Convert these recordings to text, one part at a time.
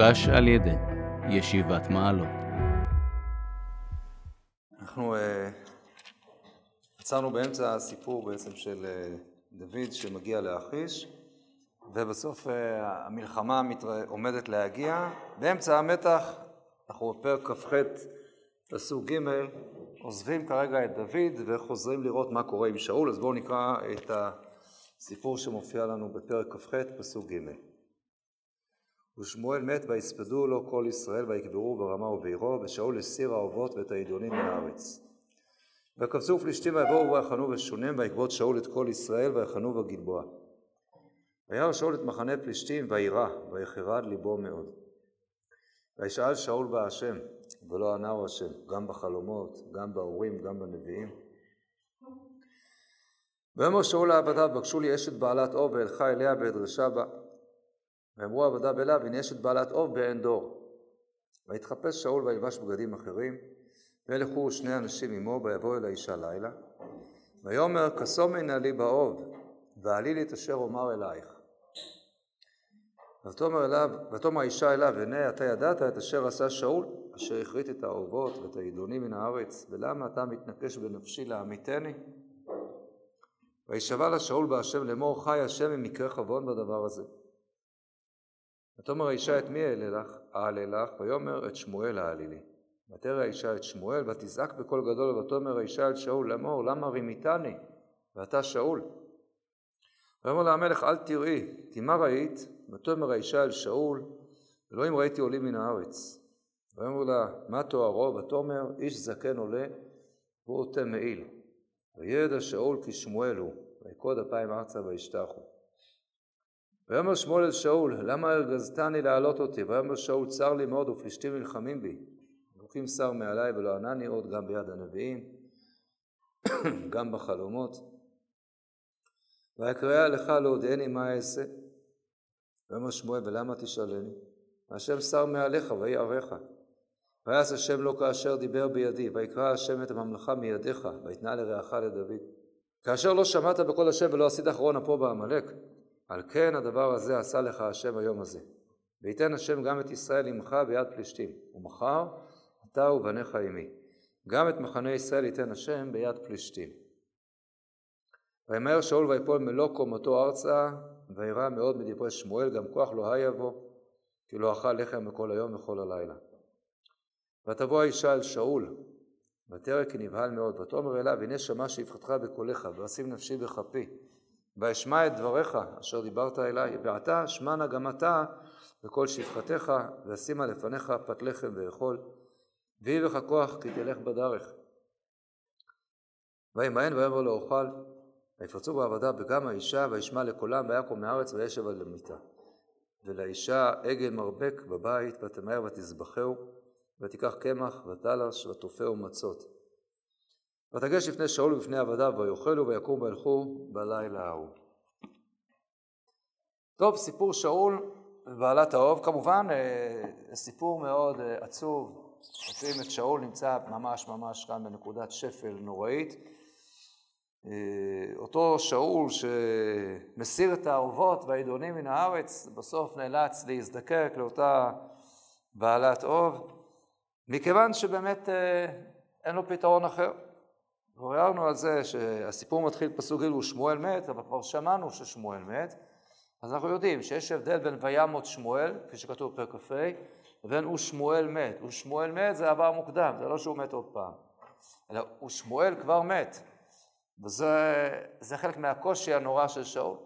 מוגש על ידי ישיבת מעלות. אנחנו אה, עצרנו באמצע הסיפור בעצם של אה, דוד שמגיע לאחיש, ובסוף אה, המלחמה עומדת להגיע. באמצע המתח, אנחנו בפרק כ"ח, פסוק ג', עוזבים כרגע את דוד וחוזרים לראות מה קורה עם שאול, אז בואו נקרא את הסיפור שמופיע לנו בפרק כ"ח, פסוק ג'. ושמואל מת ויספדו לו כל ישראל ויקברו ברמה ובעירו ושאול הסיר האהובות ואת העידונים מהארץ. וקפצו פלישתים ויבואו ויחנו ושונם ויקבוט שאול את כל ישראל ויחנו בגלבוע. וירא שאול את מחנה פלישתים וירא ויחרד ליבו מאוד. וישאל שאול בהשם ולא ענהו השם גם בחלומות גם באורים גם בנביאים. ויאמר שאול לעבדיו בקשו לי אשת בעלת אור ואלכה אליה ואדרשה בה ואמרו עבדיו אליו, הנה יש את בעלת אוב בעין דור. ויתחפש שאול וילבש בגדים אחרים, וילכו שני אנשים עמו, ויבואו אל האישה לילה. ויאמר, כשומי נא לי באוב, ועלי לי את אשר אומר אלייך. ותאמר אליו, ותאמר האישה אליו, הנה אתה ידעת את אשר עשה שאול, אשר הכרית את האהובות ואת העידונים מן הארץ, ולמה אתה מתנקש בנפשי לעמיתני? וישבע לה שאול בהשם לאמור חי השם אם יקרה חבון בדבר הזה. ותאמר האישה את מי אעלה לך? ויאמר את שמואל אעלי לי. ותרא האישה את שמואל ותזעק בקול גדול ותאמר האישה את שאול לאמור למה רימיתני ואתה שאול. ויאמר לה המלך אל תראי כי מה ראית? ותאמר האישה אל שאול אלוהים ראיתי עולים מן הארץ. ויאמר לה מה תוארו? ותאמר איש זקן עולה והוא עוטה מעיל. וידע שאול כי שמואל הוא ויקוד אפיים ארצה וישתחו. ויאמר שמואל אל שאול, למה הרגזתני להעלות אותי? ויאמר שאול, צר לי מאוד ופלישתים נלחמים בי. אלוקים שר מעליי ולא ענני עוד, גם ביד הנביאים, גם בחלומות. ויקרא לך להודיעני מה אעשה. ויאמר שמואל, ולמה תשאלני? השם שר מעליך ויערך. ויעש השם לו כאשר דיבר בידי, ויקרא השם את הממלכה מידיך, ויתנה לרעך לדוד. כאשר לא שמעת בקול השם ולא עשית אחרון אפו בעמלק, על כן הדבר הזה עשה לך השם היום הזה. ויתן השם גם את ישראל עמך ביד פלישתים, ומחר אתה ובניך עמי. גם את מחנה ישראל ייתן השם ביד פלישתים. וימהר שאול ויפול מלוא קומתו ארצה, וירא מאוד מדברי שמואל, גם כוח לא היה בו, כי לא אכל לחם בכל היום וכל הלילה. ותבוא האישה אל שאול, ותרא כי נבהל מאוד, ותאמר אליו, הנה שמע שפחתך בקולך, ואשים נפשי בכפי. ואשמע את דבריך אשר דיברת אליי, ועתה שמענה גם אתה בכל שפחתך, ואשימה לפניך פת לחם ואכול, ויהי בך כוח כי תלך בדרך. וימאן ויאמר לו אוכל, ויפרצו בעבדיו וגם האישה, וישמע לקולם, ויקום מארץ וישב על המיטה. ולאישה עגל מרבק בבית, ותמהר ותזבחהו, ותיקח קמח ותלש ותופהו מצות. ותגש לפני שאול ובפני עבדיו ויאכלו ויקום וילכו בלילה ההוא. טוב, סיפור שאול ובעלת האוב, כמובן אה, סיפור מאוד אה, עצוב, מוצאים את שאול נמצא ממש ממש כאן בנקודת שפל נוראית. אה, אותו שאול שמסיר את האהובות והעידונים מן הארץ, בסוף נאלץ להזדקק לאותה בעלת אוב, מכיוון שבאמת אין לו פתרון אחר. כבר הערנו על זה שהסיפור מתחיל פסוק ג' ושמואל מת, אבל כבר שמענו ששמואל מת, אז אנחנו יודעים שיש הבדל בין וימות שמואל, כפי שכתוב בפרק כ"ה, לבין ושמואל מת. ושמואל מת זה עבר מוקדם, זה לא שהוא מת עוד פעם, אלא ושמואל כבר מת. וזה חלק מהקושי הנורא של שאול.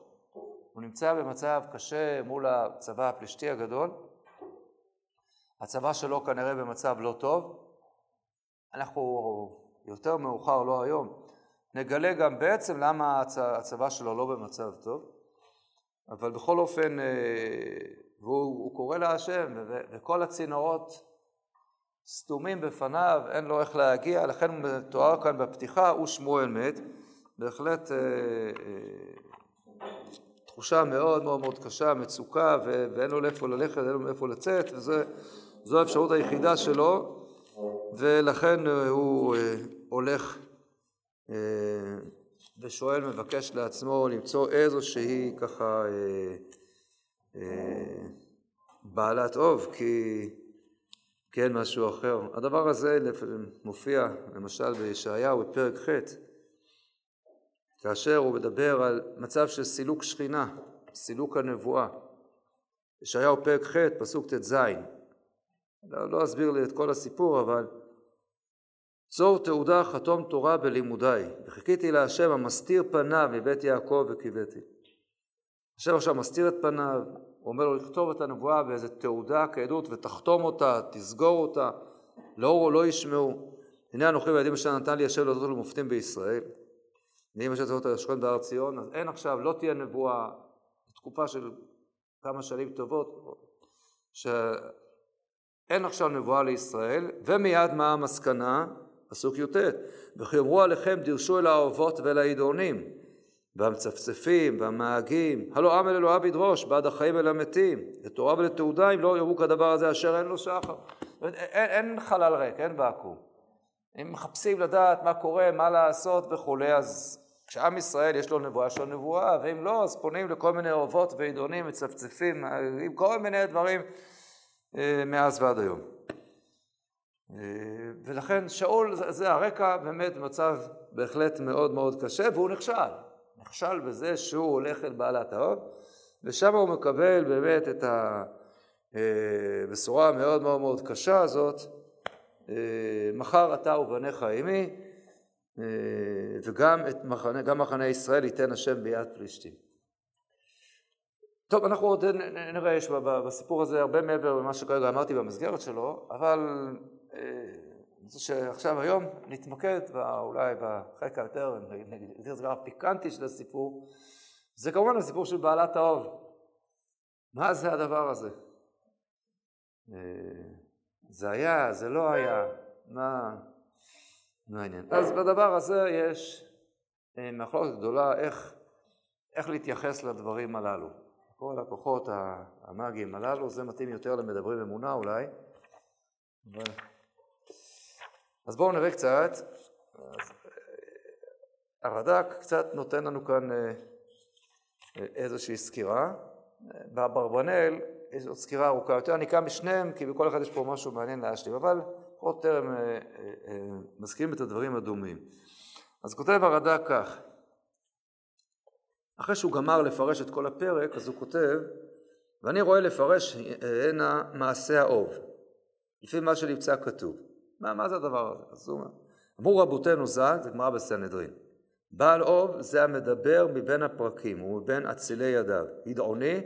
הוא נמצא במצב קשה מול הצבא הפלישתי הגדול. הצבא שלו כנראה במצב לא טוב. אנחנו יותר מאוחר, לא היום, נגלה גם בעצם למה הצבא שלו לא במצב טוב, אבל בכל אופן, אה, והוא קורא להשם, וכל הצינורות סתומים בפניו, אין לו איך להגיע, לכן הוא מתואר כאן בפתיחה, הוא שמואל מת, בהחלט אה, אה, תחושה מאוד מאוד מאוד קשה, מצוקה, ואין לו לאיפה ללכת, אין לו מאיפה לצאת, וזו האפשרות היחידה שלו, ולכן הוא הולך אה, ושואל, מבקש לעצמו למצוא איזושהי ככה אה, אה, בעלת אוב, כי, אין משהו אחר. הדבר הזה מופיע למשל בישעיהו בפרק ח', כאשר הוא מדבר על מצב של סילוק שכינה, סילוק הנבואה. ישעיהו פרק ח', פסוק ט"ז. לא, לא אסביר לי את כל הסיפור, אבל צור תעודה חתום תורה בלימודיי, וחיכיתי להשם המסתיר פניו מבית יעקב וקיוויתי. השם עכשיו מסתיר את פניו, הוא אומר לו לכתוב את הנבואה באיזה תעודה כעדות ותחתום אותה, תסגור אותה, לאור לא ישמעו. הנה אנוכי והילדים אשר נתן לי השם לעשות למופתים בישראל. ואם אשר צריך לשכון בהר ציון, אז אין עכשיו, לא תהיה נבואה, תקופה של כמה שנים טובות, שאין עכשיו נבואה לישראל, ומיד מה המסקנה? פסוק י"ט: וכי יאמרו עליכם דירשו אל האהובות ואל העידונים והמצפצפים והמאגים הלא עם אל אלוהיו ידרוש בעד החיים אל המתים לתורה ולתעודה אם לא יאמרו כדבר הזה אשר אין לו שחר. אין, אין חלל ריק, אין ואקום. אם מחפשים לדעת מה קורה, מה לעשות וכולי, אז כשעם ישראל יש לו נבואה, יש לו נבואה, ואם לא, אז פונים לכל מיני אוהבות ועידונים, מצפצפים, עם כל מיני דברים אה, מאז ועד היום. אה, ולכן שאול, זה הרקע באמת מצב בהחלט מאוד מאוד קשה, והוא נכשל. נכשל בזה שהוא הולך אל בעלת האוב, ושם הוא מקבל באמת את הבשורה אה, המאוד מאוד מאוד קשה הזאת, אה, מחר אתה ובניך עמי, וגם את מחנה, גם מחנה ישראל ייתן השם ביד פלישתים. טוב, אנחנו עוד נראה, יש בסיפור הזה הרבה מעבר למה שכרגע אמרתי במסגרת שלו, אבל אני רוצה שעכשיו היום נתמקד אולי בחלק היותר, נגדיר את זה גם הפיקנטי של הסיפור, זה כמובן הסיפור של בעלת האוב. מה זה הדבר הזה? אה, זה היה, זה לא היה, מה, מה העניין? אז בדבר הזה יש אה, מחלוקת גדולה איך, איך להתייחס לדברים הללו. כל הכוחות המאגיים הללו, זה מתאים יותר למדברים אמונה אולי, אבל... אז בואו נראה קצת. הרד"ק קצת נותן לנו כאן אה, איזושהי סקירה. באברבנאל יש עוד סקירה ארוכה יותר, אני קם משניהם כי בכל אחד יש פה משהו מעניין להשלים, אבל עוד טרם אה, אה, מזכירים את הדברים הדומים. אז כותב הרד"ק כך, אחרי שהוא גמר לפרש את כל הפרק, אז הוא כותב, ואני רואה לפרש הנה מעשה האוב, לפי מה שנמצא כתוב. מה, מה זה הדבר הזה? אז הוא אומר, אמרו רבותינו ז"ל, זה גמרא בסנהדרין, בעל אוב זה המדבר מבין הפרקים ומבין אצילי ידיו, ידעוני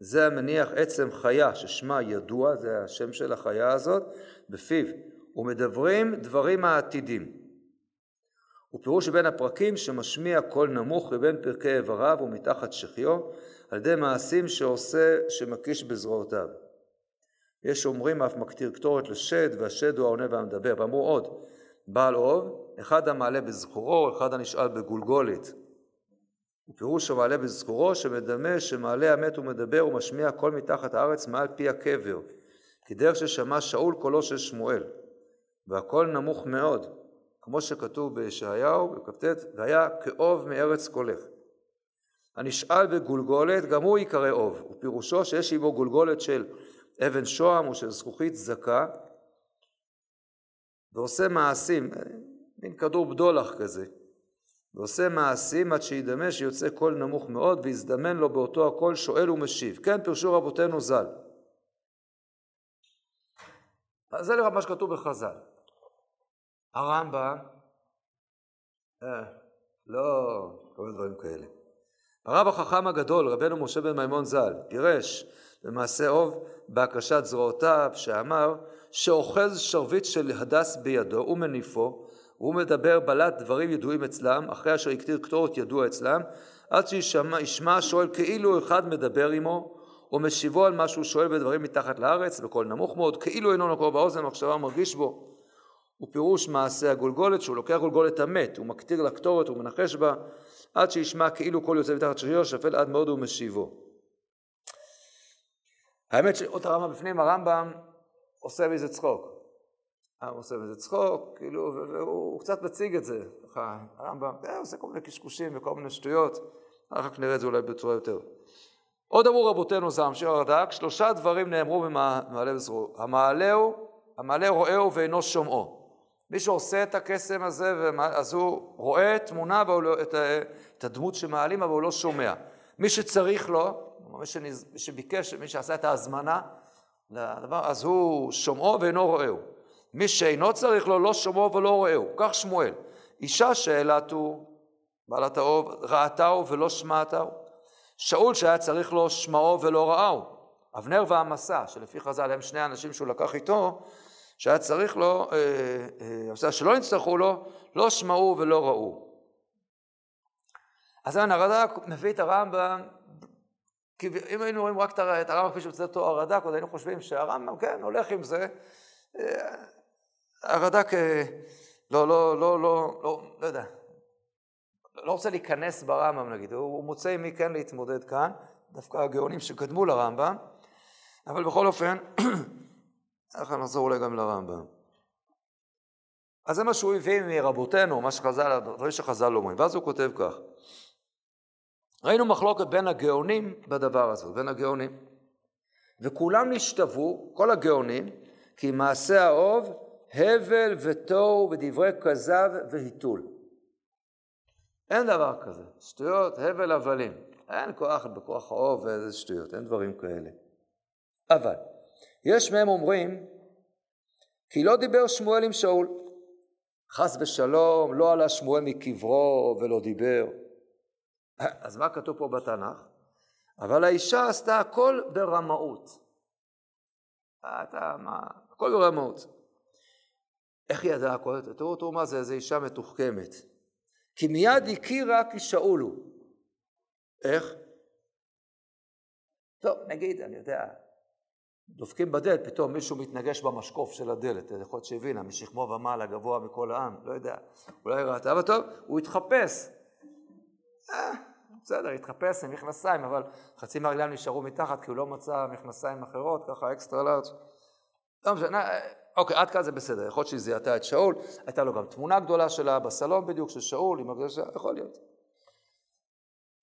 זה המניח עצם חיה ששמה ידוע, זה השם של החיה הזאת, בפיו, ומדברים דברים העתידים. ופירוש שבין הפרקים שמשמיע קול נמוך לבין פרקי איבריו ומתחת שחיו על ידי מעשים שעושה שמקיש בזרועותיו. יש אומרים אף מקטיר קטורת לשד, והשד הוא העונה והמדבר. ואמרו עוד, בעל אוב, אחד המעלה בזכורו, אחד הנשאל בגולגולת. ופירוש המעלה בזכורו, שמדמה שמעלה המת ומדבר ומשמיע קול מתחת הארץ מעל פי הקבר, כי דרך ששמע שאול קולו של שמואל, והקול נמוך מאוד, כמו שכתוב בישעיהו בכ"ט, והיה כאוב מארץ קולך. הנשאל בגולגולת, גם הוא ייקרא אוב, ופירושו שיש עמו גולגולת של אבן שוהם או של זכוכית זכה, ועושה מעשים, מין כדור בדולח כזה, ועושה מעשים עד שידמה שיוצא קול נמוך מאוד, ויזדמן לו באותו הקול שואל ומשיב. כן, פירשו רבותינו ז"ל. זה לראות מה שכתוב בחז"ל. הרמב"ם, אה, לא, כל מיני דברים כאלה. הרב החכם הגדול, רבנו משה בן מימון ז"ל, פירש במעשה אוב בהקשת זרועותיו, שאמר שאוחז שרביט של הדס בידו ומניפו, והוא מדבר בלט דברים ידועים אצלם, אחרי אשר הקטיר קטורת ידוע אצלם, עד שישמע השואל כאילו אחד מדבר עמו, ומשיבו על מה שהוא שואל בדברים מתחת לארץ, בקול נמוך מאוד, כאילו אינו נקור באוזן, מחשבה מרגיש בו. ופירוש מעשה הגולגולת, שהוא לוקח גולגולת המת, הוא מקטיר לקטורת, הוא מנחש בה, עד שישמע כאילו קול יוצא מתחת שריו, שפל עד מאוד ומשיבו. האמת שעוד הרמב"ם בפנים, הרמב"ם עושה מזה צחוק. הוא עושה מזה צחוק, כאילו, והוא קצת מציג את זה. הרמב"ם אה, עושה כל מיני קשקושים וכל מיני שטויות, אחר כך נראה את זה אולי בצורה יותר עוד אמרו רבותינו, זה ממשיך הרד"ק, שלושה דברים נאמרו במעלה בזרוע. המעלהו, המעלה רואהו ואינו שומעו. מי שעושה את הקסם הזה, אז הוא רואה תמונה, לא, את, הדמות שמעלים, אבל הוא לא שומע. מי שצריך לו, מי שביקש, מי שעשה את ההזמנה לדבר, אז הוא שומעו ואינו רואהו. מי שאינו צריך לו, לא שומעו ולא רואהו. כך שמואל. אישה שאלתו, בעלת האוב, ראתהו ולא שמעתהו. שאול שהיה צריך לו שמעו ולא ראהו. אבנר והמסע, שלפי חז"ל הם שני אנשים שהוא לקח איתו, שהיה צריך לו, אה, אה, שלא נצטרכו לו, לא שמעו ולא ראו. אז הרד"ק מביא את הרמב"ם, אם היינו רואים רק את הרמב"ם כפי שמצטט אותו הרד"ק, אז היינו חושבים שהרמב"ם, כן, הולך עם זה. אה, הרד"ק, אה, לא, לא, לא, לא, לא, לא יודע, לא רוצה להיכנס ברמב"ם נגיד, הוא מוצא עם מי כן להתמודד כאן, דווקא הגאונים שקדמו לרמב"ם, אבל בכל אופן, ככה נחזור אולי גם לרמב"ם. אז זה מה שהוא הביא מרבותינו, מה שחז"ל, הדברים שחז"ל אומרים, ואז הוא כותב כך: ראינו מחלוקת בין הגאונים בדבר הזה, בין הגאונים. וכולם נשתוו, כל הגאונים, כי מעשה האוב, הבל ותוהו ודברי כזב והיתול. אין דבר כזה, שטויות, הבל הבלים. אין כוח בכוח האוב ואיזה שטויות, אין דברים כאלה. אבל, יש מהם אומרים, כי לא דיבר שמואל עם שאול. חס ושלום, לא עלה שמואל מקברו ולא דיבר. אז מה כתוב פה בתנ"ך? אבל האישה עשתה הכל ברמאות. אתה, מה, הכל ברמאות. איך היא ידעה הכל? תראו, תראו מה זה, איזו אישה מתוחכמת. כי מיד הכירה כי שאול הוא. איך? טוב, נגיד, אני יודע, דופקים בדלת, פתאום מישהו מתנגש במשקוף של הדלת, יכול להיות שהבינה, משכמו ומעלה, גבוה מכל העם, לא יודע, אולי ראתה, אבל טוב, הוא התחפש. אה, בסדר, התחפש עם מכנסיים, אבל חצי מהרגליים נשארו מתחת, כי הוא לא מצא מכנסיים אחרות, ככה אקסטרה לארג'. לא משנה, אוקיי, עד כאן זה בסדר, יכול להיות שהיא זיהתה את שאול, הייתה לו גם תמונה גדולה שלה בסלון בדיוק, של שאול, עם הקדושה, יכול להיות.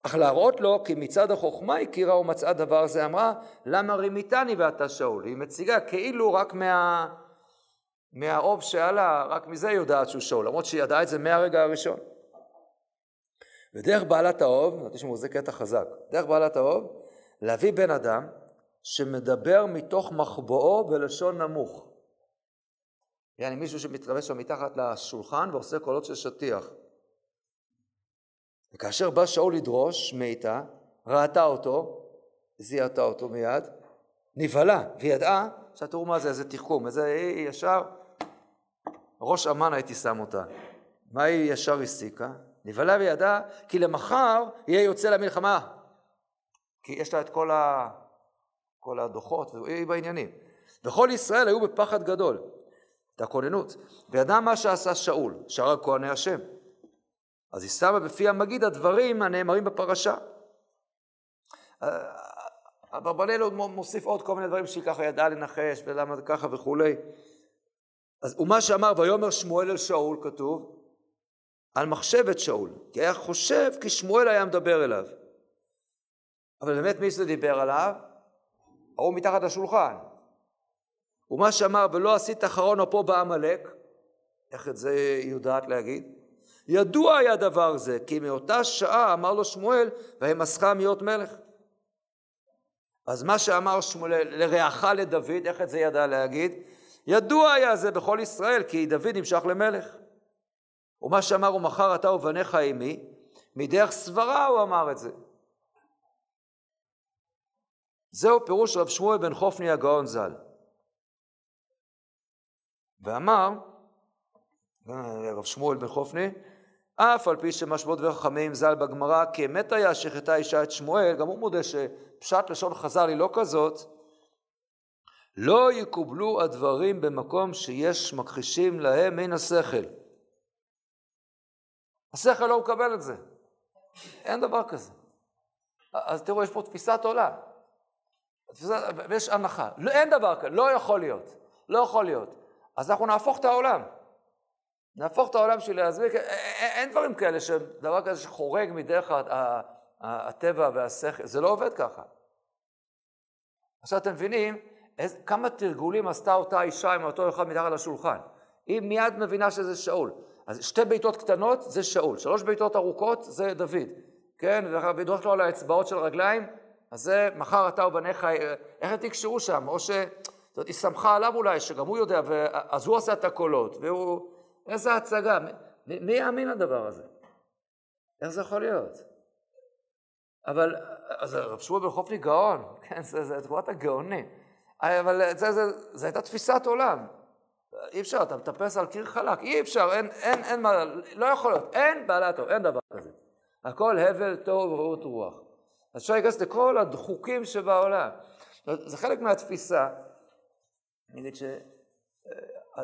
אך להראות לו כי מצד החוכמה הכירה ומצאה דבר זה, אמרה, למה רימיתני ואתה שאול? היא מציגה כאילו רק מה... מהאוב שעלה, רק מזה היא יודעת שהוא שאול, למרות שהיא ידעה את זה מהרגע הראשון. ודרך בעלת האוב, שמור זה קטע חזק, דרך בעלת האוב, להביא בן אדם שמדבר מתוך מחבואו בלשון נמוך. יעני מישהו שמתרבש שם מתחת לשולחן ועושה קולות של שטיח. וכאשר בא שאול לדרוש מאיתה, ראתה אותו, זיהתה אותו מיד, נבהלה, וידעה, עכשיו תראו מה זה, איזה תחכום, איזה היא ישר, ראש אמ"ן הייתי שם אותה. מה היא ישר הסיקה? נבהלה וידעה כי למחר יהיה יוצא למלחמה. כי יש לה את כל, ה... כל הדוחות, והיא בעניינים. וכל ישראל היו בפחד גדול. את הכוננות. וידע מה שעשה שאול, שאר כהני השם. אז היא שמה בפי המגיד הדברים הנאמרים בפרשה. אברבנאל עוד מוסיף עוד כל מיני דברים שהיא ככה ידעה לנחש ולמה זה ככה וכולי. אז ומה שאמר ויאמר שמואל אל שאול כתוב על מחשבת שאול, כי היה חושב כי שמואל היה מדבר אליו. אבל באמת מי זה דיבר עליו? ההוא מתחת לשולחן. ומה שאמר ולא עשית אחרון אפו בעמלק, איך את זה היא יודעת להגיד? ידוע היה דבר זה, כי מאותה שעה אמר לו שמואל, וימסך מיות מלך. אז מה שאמר שמואל לרעך לדוד, איך את זה ידע להגיד? ידוע היה זה בכל ישראל, כי דוד נמשך למלך. ומה שאמר הוא מחר אתה ובניך עמי, מדרך סברה הוא אמר את זה. זהו פירוש רב שמואל בן חופני הגאון ז"ל. ואמר, רב שמואל בן חופני, אף על פי שמשמעות וחכמים ז"ל בגמרא, כי אמת היה שחטא אישה את שמואל, גם הוא מודה שפשט לשון חז"ל היא לא כזאת, לא יקובלו הדברים במקום שיש מכחישים להם מן השכל. השכל לא מקבל את זה. אין דבר כזה. אז תראו, יש פה תפיסת עולם. ויש הנחה. לא, אין דבר כזה, לא יכול להיות. לא יכול להיות. אז אנחנו נהפוך את העולם. נהפוך את העולם שלי להסביר, אין דברים כאלה, שדבר כזה שחורג מדרך הטבע והשכל, זה לא עובד ככה. עכשיו אתם מבינים איזה, כמה תרגולים עשתה אותה אישה עם אותו אחד מתחת לשולחן. היא מיד מבינה שזה שאול. אז שתי בעיטות קטנות זה שאול, שלוש בעיטות ארוכות זה דוד. כן, ובדרך כלל על האצבעות של הרגליים, אז זה מחר אתה ובניך, איך הם תקשרו שם? או ש... זאת שמחה עליו אולי, שגם הוא יודע, אז הוא עושה את הקולות, והוא... איזה הצגה. מי, מי יאמין לדבר הזה? איך זה יכול להיות? אבל, אז רב שמואל בן חופני גאון, כן, זה, זה תגובת הגאוני. אבל זה, זה, זה הייתה תפיסת עולם. אי אפשר, אתה מטפס על קיר חלק, אי אפשר, אין, אין, אין מה, לא יכול להיות, אין בעלה טוב, אין דבר כזה. הכל הבל טוב ורעות רוח. אז אפשר להיכנס לכל הדחוקים שבעולם. זה חלק מהתפיסה, אני אגיד ש...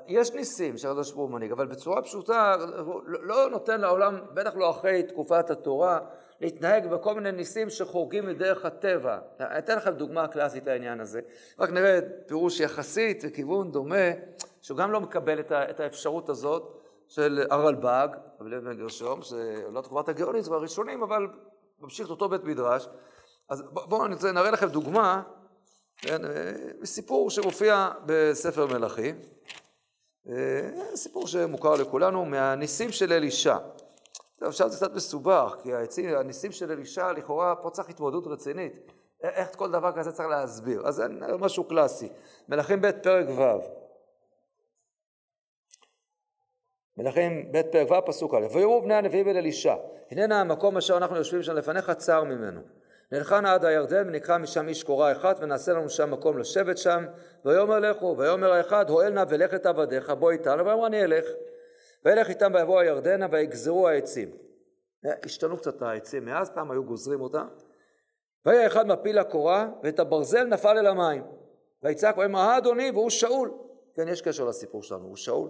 יש ניסים שהקדוש ברוך הוא מנהיג, אבל בצורה פשוטה, הוא לא נותן לעולם, בטח לא אחרי תקופת התורה, להתנהג בכל מיני ניסים שחורגים מדרך הטבע. אני אתן לכם דוגמה קלאסית לעניין הזה. רק נראה פירוש יחסית וכיוון דומה, שהוא גם לא מקבל את האפשרות הזאת של הרלב"ג, רבי לוי גרשום, שלא תקופת הגאונים, זה הראשונים, אבל ממשיך את אותו בית מדרש. אז בואו נראה לכם דוגמה, כן, סיפור שמופיע בספר מלכים. אה, סיפור שמוכר לכולנו, מהניסים של אלישע. עכשיו זה קצת מסובך, כי העצים, הניסים של אלישע, לכאורה פה צריך התמודדות רצינית. איך כל דבר כזה צריך להסביר? אז זה משהו קלאסי. מלכים ב' פרק ו'. מלכים ב' פרק ו' פסוק א', ויאמרו בני הנביאים אל אלישע, הננה המקום אשר אנחנו יושבים שם לפניך צר ממנו. נלכה נא עד הירדן ונקרא משם איש קורה אחת ונעשה לנו שם מקום לשבת שם. ויאמר לכו ויאמר האחד הואל נא ולך את עבדיך בוא איתנו. ואמר אני אלך. וילך איתם ויבוא הירדנה ויגזרו העצים. השתנו קצת העצים מאז פעם היו גוזרים אותם והיה אחד מפיל הקורה ואת הברזל נפל אל המים. ויצעק ויאמר אה אדוני והוא שאול. כן יש קשר לסיפור שלנו הוא שאול.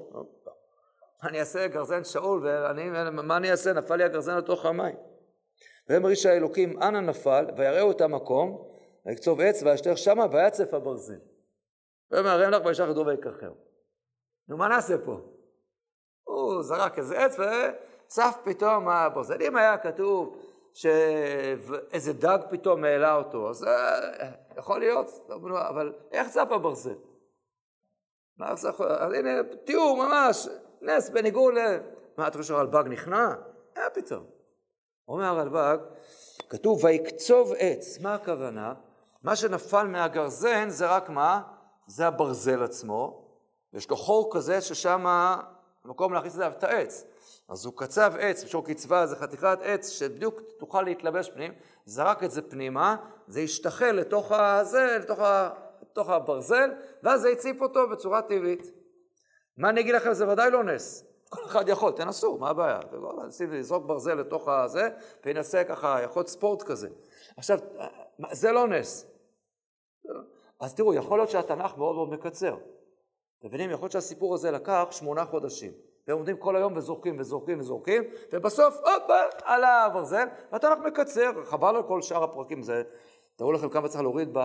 מה אני אעשה גרזן שאול ומה אני אעשה? נפל לי הגרזן לתוך המים ויאמר איש האלוקים אנה נפל ויראו את המקום ויקצוב עץ וישתך שמה ויצף הברזל. ויאמר הרי לך וישך ידו ויקחר. נו מה נעשה פה? הוא זרק איזה עץ וצף פתאום הברזל. אם היה כתוב שאיזה דג פתאום העלה אותו, אז אה, יכול להיות, אבל איך צף הברזל? מה זה יכול... אז הנה, תיאור ממש, נס בניגוד ל... מה, אתה חושב שהרלב"ג נכנע? היה פתאום. אומר הרלב"ג, כתוב ויקצוב עץ, מה הכוונה? מה שנפל מהגרזן זה רק מה? זה הברזל עצמו, ויש לו חור כזה ששם המקום להכניס את העץ. אז הוא קצב עץ, בשביל קצבה זה חתיכת עץ שבדיוק תוכל להתלבש פנים, זרק את זה פנימה, זה ישתחל לתוך הזה, לתוך, ה, לתוך הברזל, ואז זה הציף אותו בצורה טבעית. מה אני אגיד לכם, זה ודאי לא נס. כל אחד יכול, תנסו, מה הבעיה? לזרוק ברזל לתוך הזה, וינסה ככה, יכול להיות ספורט כזה. עכשיו, זה לא נס. אז תראו, יכול להיות שהתנ"ך מאוד מאוד מקצר. אתם מבינים? יכול להיות שהסיפור הזה לקח שמונה חודשים. והם עומדים כל היום וזורקים וזורקים וזורקים, ובסוף, הופה, עלה הברזל, והתנ"ך מקצר, חבל על כל שאר הפרקים. זה, תראו לכם כמה צריך להוריד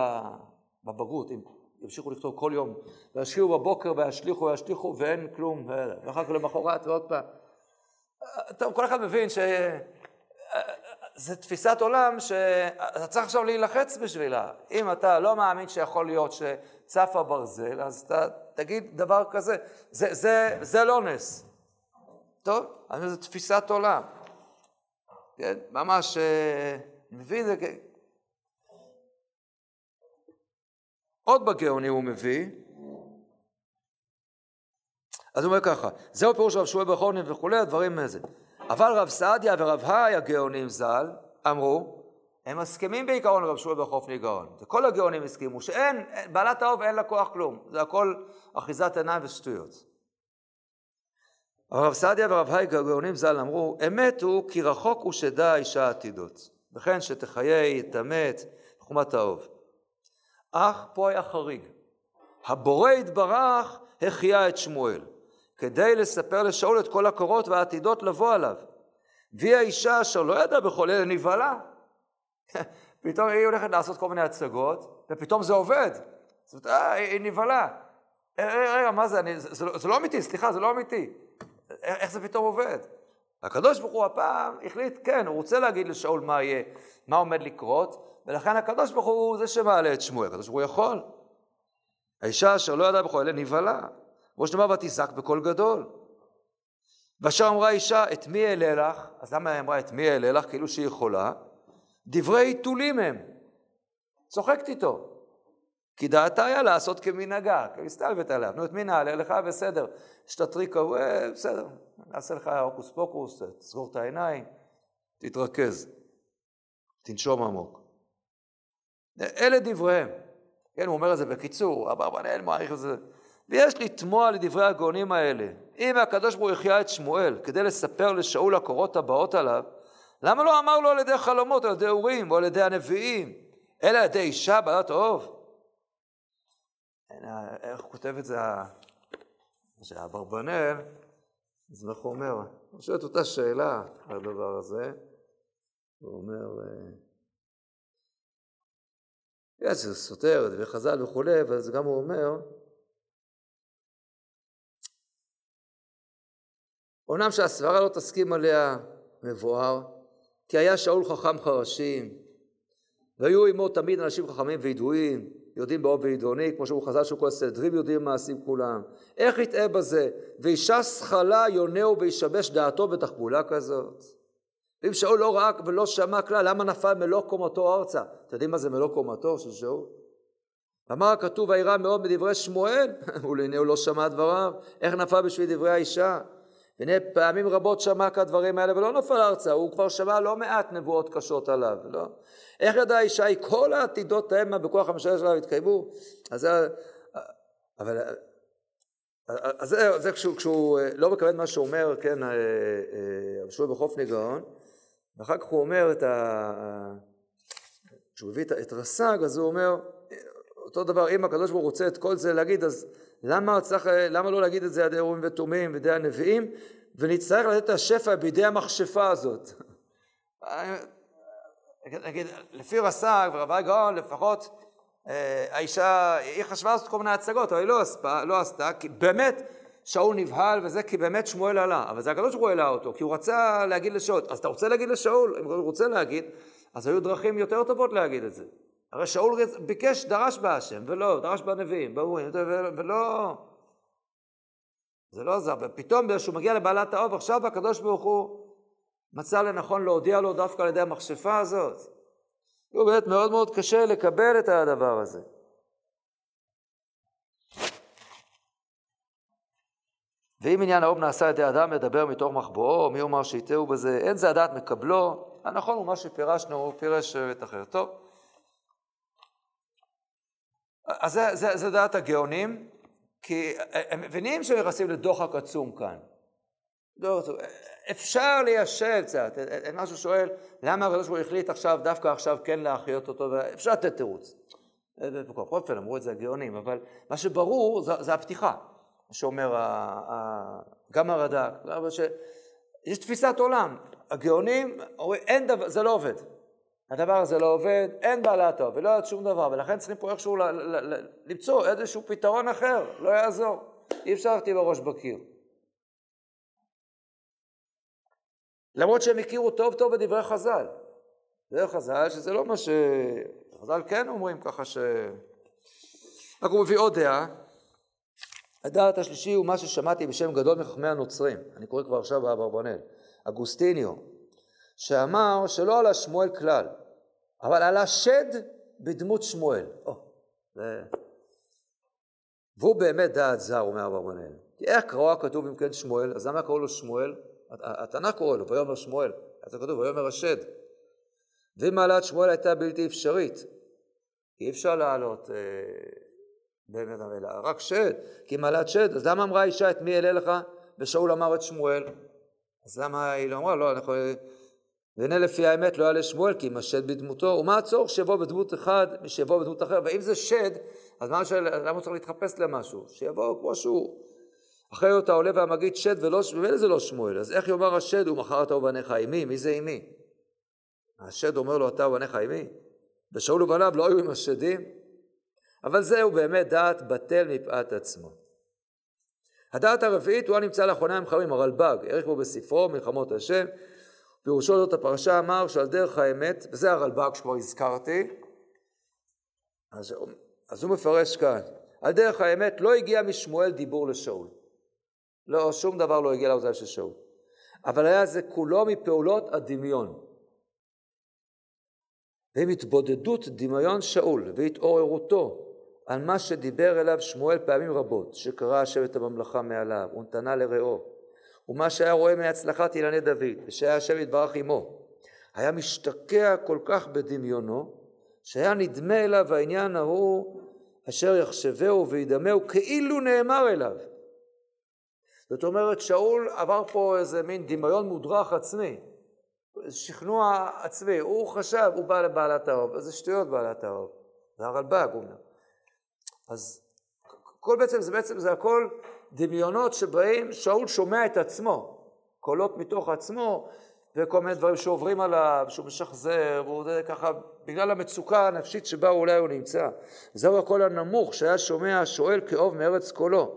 בבגרות, אם ימשיכו לכתוב כל יום, וישקיעו בבוקר וישליכו וישליכו ואין כלום, ואחר כך למחרת ועוד פעם. טוב, כל אחד מבין שזה תפיסת עולם שאתה צריך עכשיו להילחץ בשבילה. אם אתה לא מאמין שיכול להיות שצף הברזל, אז אתה תגיד דבר כזה. זה, זה, זה לא נס. טוב, אז זו תפיסת עולם. כן, ממש, אה, מבין זה עוד בגאוני הוא מביא, אז הוא אומר ככה, זהו פירוש רב שמואל בחורנים וכולי, הדברים מזה. אבל רב סעדיה ורב האי הגאונים ז"ל אמרו, הם מסכימים בעיקרון לרב שמואל בחופני גאון. כל הגאונים הסכימו שאין, בעלת האוב אין לה כוח כלום, זה הכל אחיזת עיניים ושטויות. הרב סעדיה ורב האי הגאונים ז"ל אמרו, אמת הוא כי רחוק הוא שדע האישה העתידות, וכן שתחיה יתמת חומת האוב. אך פה היה חריג. הבורא יתברך החיה את שמואל, כדי לספר לשאול את כל הקורות והעתידות לבוא עליו. והיא האישה אשר לא ידעה בכל אלה נבהלה. פתאום היא הולכת לעשות כל מיני הצגות, ופתאום זה עובד. זאת אומרת, אה, היא נבהלה. אה, אה, רגע, מה זה, אני, זה, זה, לא, זה לא אמיתי, סליחה, זה לא אמיתי. איך זה פתאום עובד? הקדוש ברוך הוא הפעם החליט, כן, הוא רוצה להגיד לשאול מה יהיה, מה עומד לקרות, ולכן הקדוש ברוך הוא זה שמעלה את שמואל, הקדוש ברוך הוא יכול. האישה אשר לא ידעה בכל אלה נבהלה, כמו שנאמר ותזעק בקול גדול. ואשר אמרה אישה, את מי אעלה לך? אז למה היא אמרה את מי אעלה לך? כאילו שהיא יכולה. דברי עיתולים הם. צוחקת איתו. כי דעתה היה לעשות כמנהגה, כי הסתלבט עליו. נו, את מי נעלה לך? בסדר. יש את הטריק ההוא, אה, בסדר. נעשה לך הוקוס פוקוס, תסגור את העיניים, תתרכז. תנשום עמוק. אלה דבריהם. כן, הוא אומר את זה בקיצור, אברבנאל מעריך את זה. ויש לתמוע לדברי הגאונים האלה. אם הקדוש ברוך הוא החיה את שמואל כדי לספר לשאול הקורות הבאות עליו, למה לא אמר לו על ידי חלומות, על ידי אורים, או על ידי הנביאים, אלא על ידי אישה בעלת אהוב? איך הוא כותב את זה, אברבנאל, אז איך הוא אומר? הוא שואל את אותה שאלה על הדבר הזה, הוא אומר, כן, זה סותר, דברי חז"ל וכולי, אבל גם הוא אומר, אומנם שהסברה לא תסכים עליה מבואר, כי היה שאול חכם חרשים, והיו עמו תמיד אנשים חכמים וידועים, יודעים באוב וידעוני, כמו שהוא חז"ל שהוא כל הסדרים יודעים מעשים כולם. איך יטעה בזה? ואישה שכלה יונהו וישבש דעתו בתחבולה כזאת? ואם שאול לא ראה ולא שמע כלל, למה נפל מלוא קומתו ארצה? אתם יודעים מה זה מלוא קומתו של שאול? אמר הכתוב וירא מאוד מדברי שמואל, ולעיני הוא לא שמע דבריו, איך נפל בשביל דברי האישה? והנה פעמים רבות שמע כדברים האלה ולא נפל ארצה, הוא כבר שמע לא מעט נבואות קשות עליו, לא? איך ידע היא כל העתידות המה בכוח המשלה שלה התקיימו? אז זה, אבל, אז זה, זה כשהוא, כשהוא לא מקבל מה שהוא אומר, כן, שהוא בחוף ניגאון, ואחר כך הוא אומר את ה... כשהוא הביא את רס"ג, אז הוא אומר, אותו דבר, אם הקדוש ברוך הוא רוצה את כל זה להגיד, אז למה, צריך, למה לא להגיד את זה ידי אורים ותומים, בידי הנביאים, ונצטרך לתת את השפע בידי המכשפה הזאת. נגיד, לפי רס"ג ורבי גאון, לפחות אה, האישה, היא חשבה לעשות כל מיני הצגות, אבל היא לא, עשתה, לא עשתה, כי באמת שאול נבהל וזה, כי באמת שמואל עלה, אבל זה הקדוש ברוך הוא העלה אותו, כי הוא רצה להגיד לשאול, אז אתה רוצה להגיד לשאול, אם הוא רוצה להגיד, אז היו דרכים יותר טובות להגיד את זה. הרי שאול ביקש, דרש בהשם, ולא, דרש בנביאים, באורים, ולא... זה לא עזר, ופתאום כשהוא מגיע לבעלת האוב, עכשיו הקדוש ברוך הוא מצא לנכון להודיע לו דווקא על ידי המכשפה הזאת. הוא באמת מאוד מאוד קשה לקבל את הדבר הזה. ואם עניין האוב נעשה על ידי אדם מדבר מתוך מחבואו, מי אומר שיטעו בזה, אין זה הדעת מקבלו, הנכון הוא מה שפירשנו, הוא פירש את אחר. טוב. אז זה, זה, זה דעת הגאונים, כי הם מבינים שהם נכנסים לדוחק עצום כאן. לא, אפשר ליישב קצת, משהו שואל, למה הקדוש ברוך הוא החליט עכשיו, דווקא עכשיו כן להחיות אותו, אפשר לתת תירוץ. בכל אופן, אמרו את זה הגאונים, אבל מה שברור זה, זה הפתיחה, שאומר גם הרד"ק, יש תפיסת עולם, הגאונים אין דבר, זה לא עובד. הדבר הזה לא עובד, אין בעלת טוב ולא יעד שום דבר, ולכן צריכים פה איכשהו ל- ל- ל- למצוא איזשהו פתרון אחר, לא יעזור. אי אפשר להכתיב בראש בקיר. למרות שהם הכירו טוב טוב בדברי חז"ל. דברי חז"ל, שזה לא מה ש... חז"ל כן אומרים ככה ש... רק הוא מביא עוד דעה. הדעת השלישי הוא מה ששמעתי בשם גדול מחכמי הנוצרים. אני קורא כבר עכשיו באברבנאל. אגוסטיניו. שאמר שלא עלה שמואל כלל, אבל עלה שד בדמות שמואל. Oh, זה... והוא באמת דעת זר, אומר אברבנאל. כי איך קראו הכתוב אם כן שמואל? אז למה קראו לו שמואל? התנ"ך קורא לו, ויאמר שמואל. אז כתוב, ויאמר השד. ואם מעלת שמואל הייתה בלתי אפשרית, אי אפשר לעלות אה, באמת המילה, רק שד, כי מעלת שד, אז למה אמרה אישה את מי אעלה לך? ושאול אמר את שמואל. אז למה היא לא אמרה, לא, אנחנו... והנה לפי האמת לא יעלה שמואל כי אם השד בדמותו, ומה הצורך שיבוא בדמות אחד משיבוא בדמות אחר, ואם זה שד, אז מה של... למה הוא צריך להתחפש למשהו? שיבוא כמו שהוא. אחרי אותה עולה והמגיד שד ולא, ומילא זה לא שמואל, אז איך יאמר השד ומכר אתה ובניך עמי? מי זה עמי? השד אומר לו אתה ובניך עמי? ושאול ובניו לא היו עם השדים? אבל זהו באמת דעת בטל מפאת עצמו. הדעת הרביעית הוא הנמצא לאחרונה עם חמים, הרלב"ג, העריך בו בספרו מלחמות השם, פירושו זאת הפרשה אמר שעל דרך האמת, וזה הרלב"ג שכבר הזכרתי, אז, אז הוא מפרש כאן, על דרך האמת לא הגיע משמואל דיבור לשאול. לא, שום דבר לא הגיע לאוזניים של שאול. אבל היה זה כולו מפעולות הדמיון. ועם התבודדות דמיון שאול והתעוררותו על מה שדיבר אליו שמואל פעמים רבות, שקרא את הממלכה מעליו, ונתנה לרעו, ומה שהיה רואה מהצלחת אילני דוד, ושהיה השם יתברך עמו, היה משתקע כל כך בדמיונו, שהיה נדמה אליו העניין ההוא אשר יחשבהו וידמהו כאילו נאמר אליו. זאת אומרת, שאול עבר פה איזה מין דמיון מודרך עצמי, שכנוע עצמי, הוא חשב, הוא בא לבעלת האוב, איזה שטויות בעלת האוב, זה הרלב"ג, אומר. אז כל בעצם, זה בעצם, זה הכל דמיונות שבהם שאול שומע את עצמו, קולות מתוך עצמו, וכל מיני דברים שעוברים עליו, שהוא משחזר, והוא זה ככה, בגלל המצוקה הנפשית שבה אולי הוא נמצא. זהו הקול הנמוך שהיה שומע שואל כאוב מארץ קולו.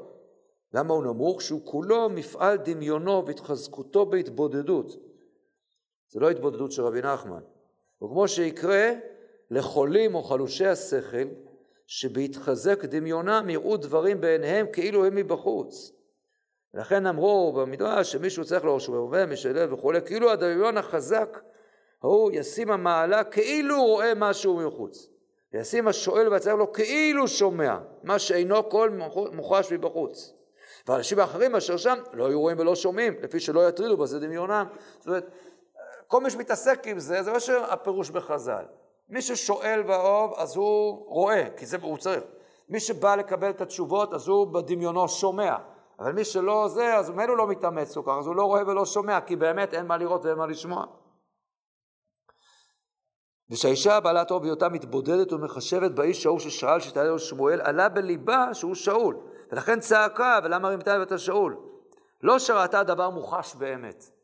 למה הוא נמוך? שהוא כולו מפעל דמיונו והתחזקותו בהתבודדות. זה לא התבודדות של רבי נחמן. וכמו שיקרה לחולים או חלושי השכל, שבהתחזק דמיונם יראו דברים בעיניהם כאילו הם מבחוץ. לכן אמרו במדרש שמישהו צריך שהוא מרווה, משלב וכולי, כאילו הדמיון החזק ההוא ישים המעלה כאילו הוא רואה משהו מחוץ. וישים השואל והצליח לו כאילו שומע, מה שאינו קול מוחש מבחוץ. ואנשים האחרים אשר שם לא היו רואים ולא שומעים, לפי שלא יטרידו בזה דמיונם. זאת אומרת, כל מי שמתעסק עם זה, זה מה שהפירוש בחז"ל. מי ששואל באוב, אז הוא רואה, כי זה הוא צריך. מי שבא לקבל את התשובות, אז הוא בדמיונו שומע. אבל מי שלא זה, אז ממנו לא מתאמץ כל כך, אז הוא לא רואה ולא שומע, כי באמת אין מה לראות ואין מה לשמוע. ושהאישה בעלת אור בהיותה מתבודדת ומחשבת באיש ההוא ששאל שתעלה לו שמואל, עלה בליבה שהוא שאול. ולכן צעקה, ולמה רימתה לבית השאול? לא שראתה דבר מוחש באמת.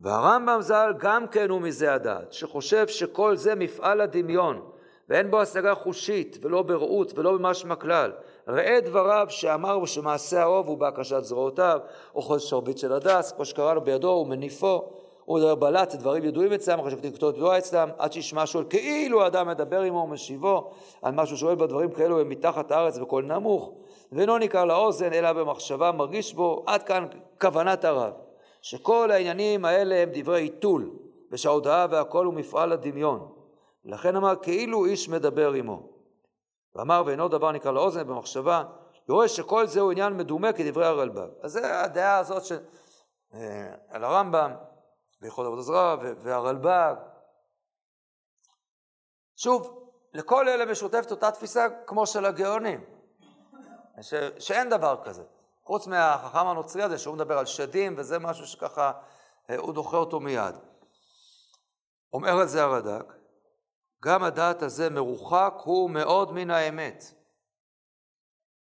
והרמב"ם ז"ל גם כן הוא מזה הדעת, שחושב שכל זה מפעל הדמיון, ואין בו השגה חושית, ולא בראות, ולא במשמע כלל. ראה דבריו שאמר ושמעשה האוב הוא בהקשת זרועותיו, או חודש שרביט של הדס, כמו שקרא לו בידו ומניפו, הוא מדבר בלט, דברים ידועים אצלם, אחרי שכתובתו ידועה אצלם, עד שישמע שואל כאילו האדם מדבר עמו ומשיבו, על מה שהוא שואל בדברים כאלו הם מתחת הארץ בקול נמוך, ואינו ניכר לאוזן אלא במחשבה מרגיש בו, עד כאן כוונת הרב. שכל העניינים האלה הם דברי עיתול, ושההודעה והכל הוא מפעל הדמיון. לכן אמר כאילו איש מדבר עמו. ואמר ואינו דבר נקרא לאוזן במחשבה, יורא שכל זהו עניין מדומה כדברי הרלב"ג. אז זה הדעה הזאת של אה, על הרמב"ם, ביכול עבוד עזרא והרלב"ג. שוב, לכל אלה משותפת אותה תפיסה כמו של הגאונים, ש, שאין דבר כזה. חוץ מהחכם הנוצרי הזה, שהוא מדבר על שדים, וזה משהו שככה אה, הוא דוחה אותו מיד. אומר על זה הרד"ק, גם הדעת הזה מרוחק הוא מאוד מן האמת.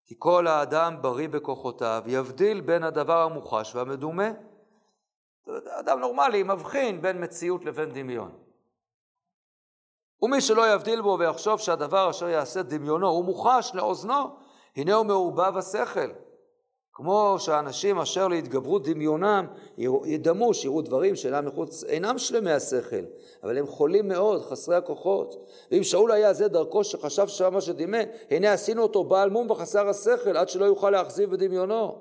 כי כל האדם בריא בכוחותיו, יבדיל בין הדבר המוחש והמדומה. אדם נורמלי מבחין בין מציאות לבין דמיון. ומי שלא יבדיל בו ויחשוב שהדבר אשר יעשה דמיונו הוא מוחש לאוזנו, הנה הוא מעורבב השכל. כמו שאנשים אשר להתגברות דמיונם ידמו, שיראו דברים שאינם מחוץ, אינם שלמי השכל, אבל הם חולים מאוד, חסרי הכוחות. ואם שאול היה זה דרכו שחשב שמה שדימה, הנה עשינו אותו בעל מום וחסר השכל, עד שלא יוכל להחזיב בדמיונו.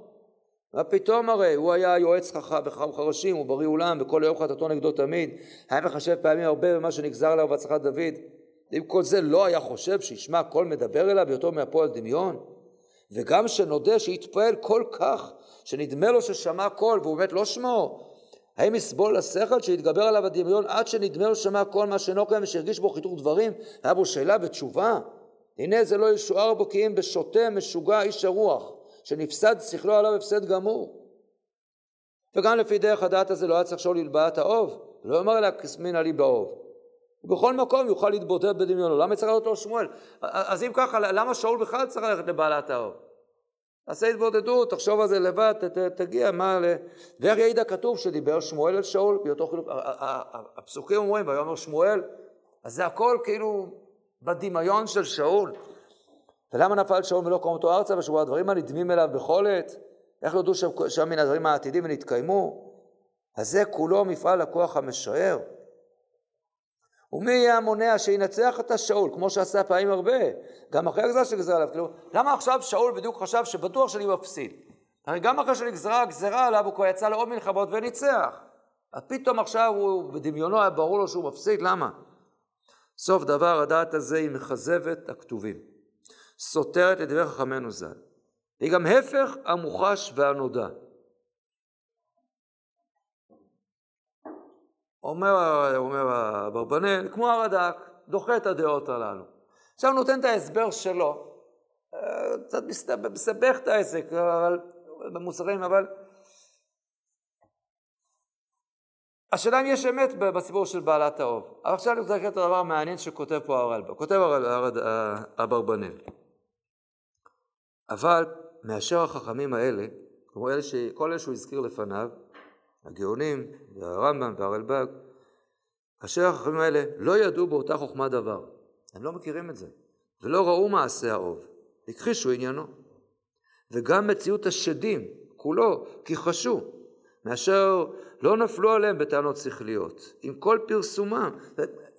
מה פתאום הרי, הוא היה יועץ חכם וחכם חרשים, הוא בריא אולם, וכל היום חטאתו נגדו תמיד, היה מחשב פעמים הרבה במה שנגזר עליו בהצלחת דוד. אם כל זה לא היה חושב שישמע קול מדבר אליו בהיותו מהפועל דמיון, וגם שנודה שהתפעל כל כך, שנדמה לו ששמע קול והוא באמת לא שמו, האם יסבול לשכל שיתגבר עליו הדמיון עד שנדמה לו ששמע כל מה שאינו קיים ושהרגיש בו חיתוך דברים, היה בו שאלה ותשובה? הנה זה לא ישוער בו כי אם בשוטה משוגע איש הרוח, שנפסד שכלו עליו הפסד גמור. וגם לפי דרך הדעת הזה לא היה צריך לשאול ללבעת האוב, לא יאמר לה כסמין עלי ובכל מקום יוכל להתבודד בדמיונו. למה צריך לעלות לו שמואל? אז אם ככה, למה שאול בכלל צריך ללכת לבעלת האור? תעשה התבודדות, תחשוב על זה לבד, ת, ת, תגיע מה ל... ואיך יעיד הכתוב שדיבר שמואל על שאול באותו חילוק, הפסוקים אומרים, ויאמר שמואל, אז זה הכל כאילו בדמיון של שאול. ולמה נפל שאול מלוא קומתו ארצה ושבו הדברים הנדמים אליו בכל עת? איך ידעו שם מן הדברים העתידים ונתקיימו? אז זה כולו מפעל הכוח המשוער. ומי יהיה המונע שינצח את השאול, כמו שעשה פעמים הרבה, גם אחרי הגזרה שגזרה עליו, כאילו, למה עכשיו שאול בדיוק חשב שבטוח שאני מפסיד? הרי גם אחרי שנגזרה הגזרה עליו, הוא כבר יצא לעוד מלחמות וניצח. אז פתאום עכשיו הוא, בדמיונו היה ברור לו שהוא מפסיד, למה? סוף דבר הדעת הזה היא מכזבת הכתובים, סותרת את דברי חכמינו ז"ל. היא גם הפך המוחש והנודע. אומר, אומר אברבנאל, כמו הרד"ק, דוחה את הדעות הללו. עכשיו נותן את ההסבר שלו, אה, קצת מסבך את העסק, אבל, במוסרים, אבל השאלה אם יש אמת בסיפור של בעלת האוב. אבל עכשיו אני רוצה לקרוא את הדבר המעניין שכותב פה הרלב"ג. כותב אברבנאל. אבל מאשר החכמים האלה, כמו אלה ש... כל אלה שהוא הזכיר לפניו, הגאונים, והרמב"ם והרלב"ג, אשר החכמים האלה לא ידעו באותה חוכמה דבר. הם לא מכירים את זה, ולא ראו מעשה האוב, הכחישו עניינו. וגם מציאות השדים, כולו, כיחשו, מאשר לא נפלו עליהם בטענות שכליות, עם כל פרסומם.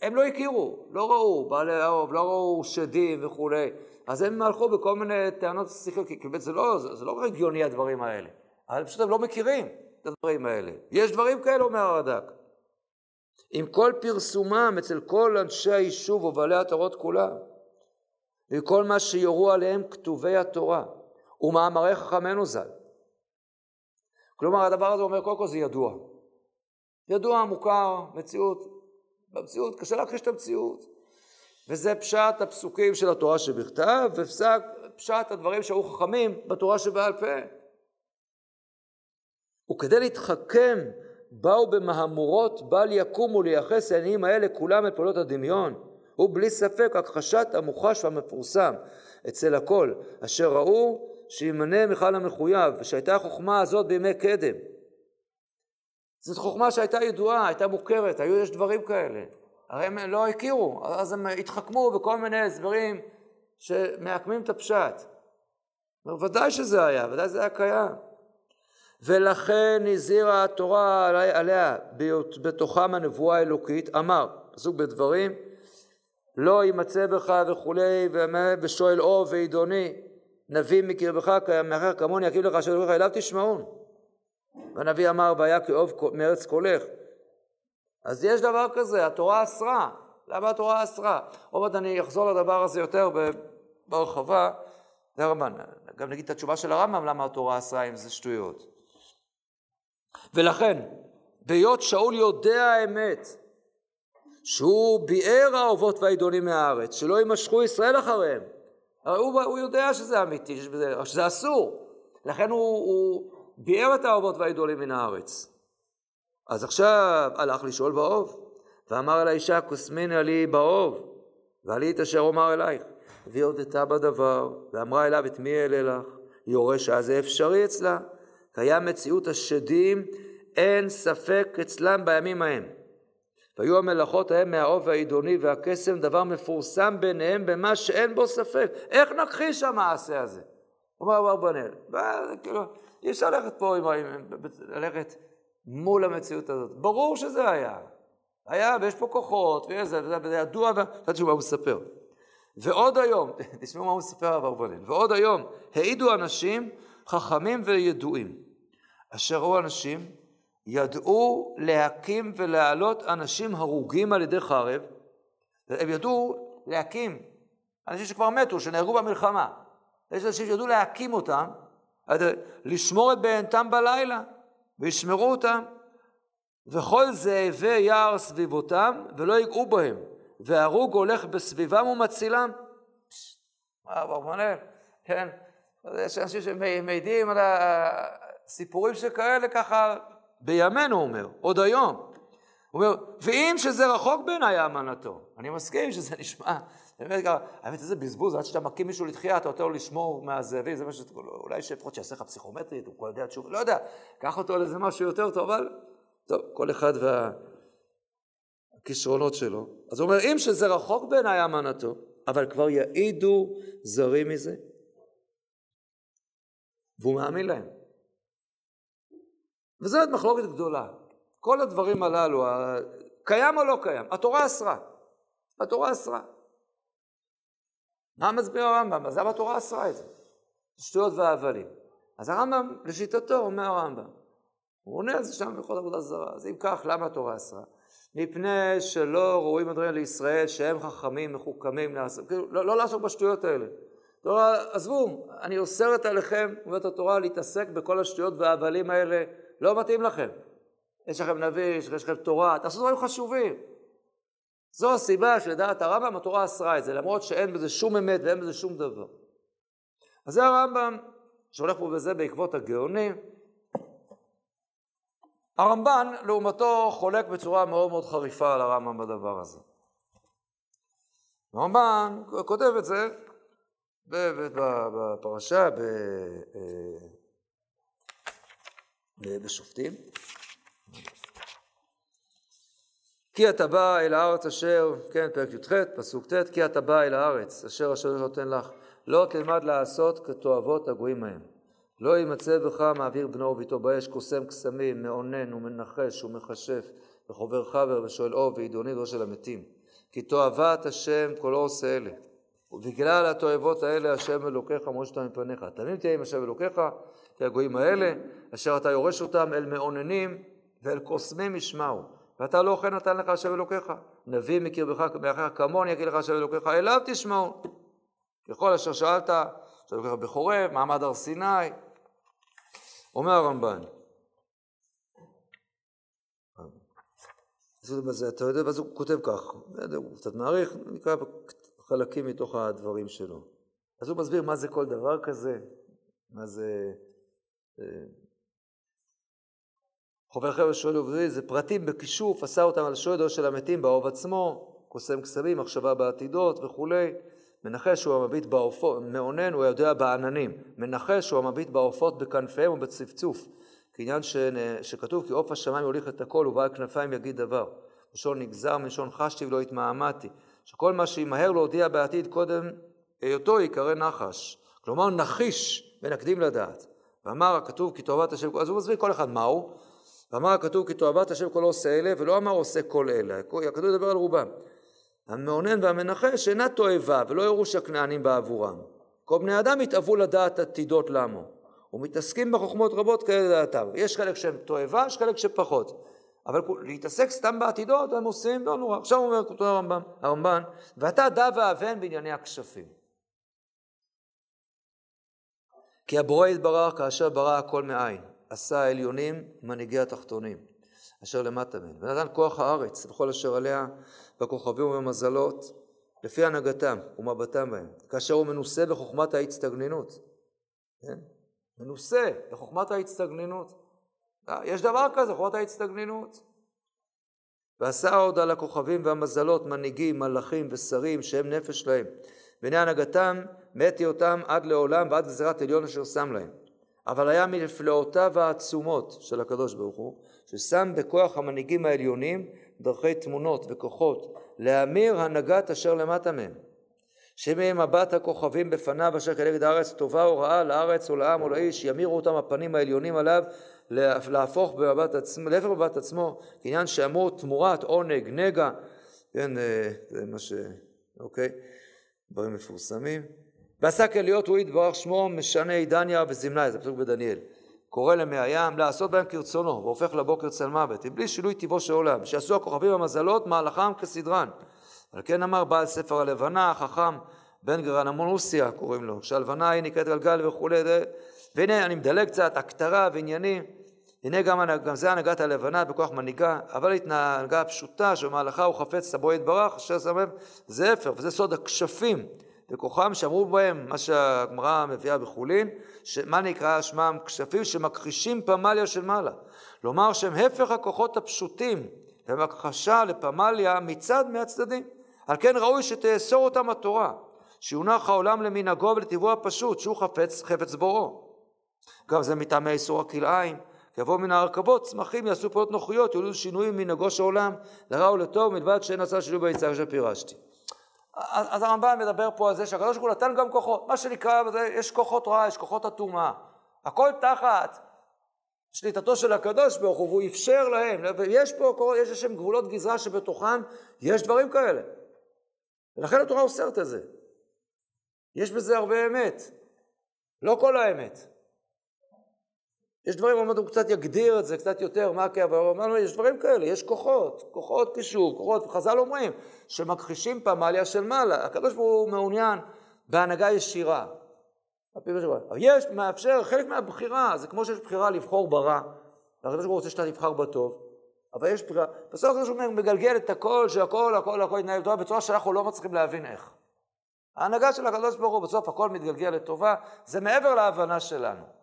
הם לא הכירו, לא ראו בעלי האוב, לא ראו שדים וכולי. אז הם הלכו בכל מיני טענות שכליות, כי באמת זה לא, זה, לא רגיוני הדברים האלה. אבל פשוט הם לא מכירים את הדברים האלה. יש דברים כאלה, אומר הרד"ק. עם כל פרסומם אצל כל אנשי היישוב ובעלי התורות כולם, וכל מה שיורו עליהם כתובי התורה ומאמרי חכמינו ז"ל. כלומר, הדבר הזה אומר, קודם כל זה ידוע. ידוע, מוכר, מציאות. במציאות, קשה להכחיש את המציאות. וזה פשט הפסוקים של התורה שבכתב, ופשט הדברים שהיו חכמים בתורה שבעל פה. וכדי להתחכם, באו במהמורות בל יקומו לייחס העניינים האלה כולם את פעולות הדמיון, ובלי ספק הכחשת המוחש והמפורסם אצל הכל, אשר ראו שימנה מיכל המחויב, ושהייתה החוכמה הזאת בימי קדם. זאת חוכמה שהייתה ידועה, הייתה מוכרת, היו יש דברים כאלה. הרי הם לא הכירו, אז הם התחכמו בכל מיני הסברים שמעקמים את הפשט. ודאי שזה היה, ודאי זה היה קיים. ולכן הזהירה התורה עליה בתוכם הנבואה האלוקית, אמר, פסוק בדברים, לא יימצא בך וכולי, ושואל אוב ועידוני, נביא מקרבך מאחר כמוני יקים לך אשר אליו תשמעון. והנביא אמר והיה כאוב מארץ קולך. אז יש דבר כזה, התורה אסרה. למה התורה אסרה? עוד מעט אני אחזור לדבר הזה יותר בהרחבה. זה הרמב"ן. גם נגיד את התשובה של הרמב"ם למה התורה אסרה אם זה שטויות. ולכן, בהיות שאול יודע האמת, שהוא ביער האהובות והעידונים מהארץ, שלא יימשכו ישראל אחריהם, הוא, הוא יודע שזה אמיתי, שזה, שזה אסור. לכן הוא, הוא ביער את האהובות והעידולים מן הארץ. אז עכשיו הלך לשאול באוב, ואמר אל האישה, כוסמינה לי באוב, ועלי את אשר אומר אלייך. והיא הודתה בדבר, ואמרה אליו, את מי אעלה לך? יורש אז זה אפשרי אצלה. קיים מציאות השדים, אין ספק אצלם בימים ההם. והיו המלאכות ההם מהאוב והעידוני והקסם דבר מפורסם ביניהם במה שאין בו ספק. איך נכחיש המעשה הזה? אומר אברבנאל, כאילו, אי אפשר ללכת פה, עם, ללכת מול המציאות הזאת. ברור שזה היה. היה, ויש פה כוחות, וזה, וזה ידוע, ואתה תשמעו מה הוא מספר. ועוד היום, תשמעו מה הוא מספר אברבנאל, ועוד היום העידו אנשים חכמים וידועים, אשר ראו אנשים ידעו להקים ולהעלות אנשים הרוגים על ידי חרב, הם ידעו להקים אנשים שכבר מתו, שנהרגו במלחמה. יש אנשים שידעו להקים אותם, לשמור את בהנתם בלילה, וישמרו אותם. וכל זאבי יער סביבותם, ולא ייגעו בהם, והרוג הולך בסביבם ומצילם. מה, ברמנאל, כן, יש אנשים שמעידים על הסיפורים שכאלה ככה בימינו, הוא אומר, עוד היום. הוא אומר, ואם שזה רחוק בעיניי אמנתו, אני מסכים שזה נשמע, באמת, האמת, איזה בזבוז, עד שאתה מקים מישהו לתחייה, אתה נותן לו לשמור מהזאבים, זה מה ש... אולי שלפחות שיעשה לך פסיכומטרית, הוא כבר יודע תשובה, לא יודע, קח אותו לאיזה משהו יותר טוב, אבל טוב, כל אחד והכישרונות שלו. אז הוא אומר, אם שזה רחוק בעיניי אמנתו, אבל כבר יעידו זרים מזה. והוא מאמין להם. וזאת מחלוקת גדולה. כל הדברים הללו, קיים או לא קיים? התורה אסרה. התורה אסרה. מה מסביר הרמב"ם? אז למה התורה אסרה את זה? שטויות והבלים. אז הרמב"ם, לשיטתו, אומר הרמב"ם, הוא עונה על זה שם בכל עבודה זרה. אז אם כך, למה התורה אסרה? מפני שלא רואים הדברים לישראל שהם חכמים, מחוכמים, לעשות, כאילו, לא, לא לעסוק בשטויות האלה. תורה, עזבו, אני אוסרת עליכם, אומרת התורה, להתעסק בכל השטויות וההבלים האלה, לא מתאים לכם. יש לכם נביא, יש לכם תורה, תעשו דברים חשובים. זו הסיבה שלדעת הרמב"ם התורה אסרה את זה, למרות שאין בזה שום אמת ואין בזה שום דבר. אז זה הרמב"ם שהולך פה בזה בעקבות הגאונים. הרמב"ן, לעומתו, חולק בצורה מאוד מאוד חריפה על הרמב"ם בדבר הזה. הרמב"ן כותב את זה בפרשה, אה, בשופטים. כי אתה בא אל הארץ אשר, כן, פרק י"ח, פסוק ט', כי אתה בא אל הארץ אשר אשר נותן לך, לא תלמד לעשות כתועבות הגויים ההם. לא יימצא בך מעביר בנו וביתו באש, קוסם קסמים, מאונן ומנחש ומכשף, וחובר חבר ושואל אוב ועידוני דור של המתים. כי תועבת השם כל עושה אלה. ובגלל התועבות האלה השם אלוקיך מושת מפניך. תמים תהיה עם השם אלוקיך, כי הגויים האלה, אשר אתה יורש אותם אל מאוננים ואל קוסמים ישמעו. ואתה לא אוכל נתן לך השם אלוקיך. נביא מקרבך מאחיך כמוני יגיד לך השם אלוקיך, אליו תשמעו. ככל אשר שאלת, השם אלוקיך בחורב, מעמד הר סיני. אומר הרמב"ן, אתה יודע, ואז הוא כותב כך, הוא קצת מעריך, נקרא חלקים מתוך הדברים שלו. אז הוא מסביר מה זה כל דבר כזה, מה זה... חובר חבר'ה שואל ובזה, זה פרטים בכישוף, עשה אותם על שועדו של המתים באוב עצמו, קוסם קסמים, מחשבה בעתידות וכולי. מנחש הוא המביט בעופות, מאונן הוא יודע בעננים. מנחש הוא המביט בעופות בכנפיהם ובצפצוף. כעניין ש... שכתוב כי עוף השמיים יוליך את הכל ובעל כנפיים יגיד דבר. לשון נגזר מלשון חשתי ולא התמהמהתי. שכל מה שימהר להודיע בעתיד קודם היותו יקרא נחש. כלומר נחיש ונקדים לדעת. ואמר הכתוב כי תאהבת השם, אז הוא מסביר כל אחד מהו. ואמר הכתוב כי תאהבת השם כל עושה אלה, ולא אמר עושה כל אלה, הכתוב ידבר על רובם. המאונן והמנחש אינה תועבה, ולא ירוש הכנענים בעבורם. כל בני אדם התאוו לדעת עתידות למו, ומתעסקים בחוכמות רבות כאלה לדעתם. יש חלק שהם תועבה, יש חלק שפחות. אבל להתעסק סתם בעתידות, הם עושים, לא נורא. עכשיו אומר כותב הרמב"ן, הרמב"ן, ואתה דע ואבן בענייני הכשפים. כי הבורא יתברך כאשר ברא הכל מאין. עשה העליונים מנהיגי התחתונים, אשר למטה מהם, ונתן כוח הארץ וכל אשר עליה, בכוכבים ובמזלות, לפי הנהגתם ומבטם בהם, כאשר הוא מנוסה בחוכמת ההצטגננות. כן? מנוסה בחוכמת ההצטגננות. אה, יש דבר כזה, חוכמת ההצטגננות. ועשה עוד על הכוכבים והמזלות מנהיגים, מלאכים ושרים שהם נפש להם. והנה הנהגתם מאת היותם עד לעולם ועד גזירת עליון אשר שם להם. אבל היה מנפלאותיו העצומות של הקדוש ברוך הוא, ששם בכוח המנהיגים העליונים דרכי תמונות וכוחות להמיר הנהגת אשר למטה מהם. שמהם מבט הכוכבים בפניו אשר כנגד הארץ טובה או רעה לארץ או לעם או לאיש ימירו אותם הפנים העליונים עליו להפוך במבט עצמו, להפך במבט עצמו כעניין שאמור תמורת עונג נגע כן אה, זה מה ש... אוקיי דברים מפורסמים ועשה כליות הוא יתברך שמו משנה עידניה וזמנה, זה פסוק בדניאל. קורא למי הים לעשות בהם כרצונו, והופך לבוקר צל מוות, בלי שינוי טיבו של עולם, שיעשו הכוכבים המזלות מהלכם כסדרן. על כן אמר בעל ספר הלבנה, החכם בן גרן המונוסיה קוראים לו, שהלבנה היא נקראת גלגל וכולי, והנה אני מדלג קצת, הכתרה ועניינים, הנה גם, גם זה הנהגת הלבנה בכוח מנהיגה, אבל התנהגה הפשוטה שבמהלכה הוא חפץ לבוא יתברך, אשר שם לב, זה אפר, וזה סוד הכשפים. וכוחם שאמרו בהם, מה שהגמרא מביאה בחולין, מה נקרא שמם כשפים שמכחישים פמליה של מעלה. לומר שהם הפך הכוחות הפשוטים ומכחשה לפמליה מצד מהצדדים. על כן ראוי שתאסור אותם התורה, שיונח העולם למנהגו ולטבעו הפשוט, שהוא חפץ, חפץ בוראו. גם זה מטעמי איסור הכלאיים, כי יבואו מן ההרכבות, צמחים, יעשו פעולות נוחיות, יולידו שינויים מנהגו של עולם, לרע ולטוב, מלבד שאין עשה שינוי ביצהר שפירשתי. אז הרמב"ם מדבר פה על זה שהקדוש ברוך הוא נתן גם כוחות, מה שנקרא, יש כוחות רע, יש כוחות הטומאה. הכל תחת שליטתו של הקדוש ברוך הוא, והוא אפשר להם. יש פה, יש איזשהם גבולות גזרה שבתוכם יש דברים כאלה. ולכן התורה אוסרת את זה. יש בזה הרבה אמת. לא כל האמת. יש דברים, אמרנו, הוא קצת יגדיר את זה קצת יותר, מה כן, אבל אמרנו, יש דברים כאלה, יש כוחות, כוחות קישור, כוחות, חז"ל אומרים, שמכחישים פמליה של מעלה. הקדוש ברוך הוא מעוניין בהנהגה ישירה. יש, מאפשר, חלק מהבחירה, זה כמו שיש בחירה לבחור ברע, והקדוש ברוך הוא רוצה שאתה תבחר בטוב, אבל יש בחירה, בסוף הקדוש ברוך הוא מגלגל את הכל, שהכל, הכל, הכל יתנהל טובה, בצורה שאנחנו לא מצליחים להבין איך. ההנהגה של הקדוש ברוך הוא, בסוף הכל מתגלגל לטובה, זה מעבר להבנה שלנו.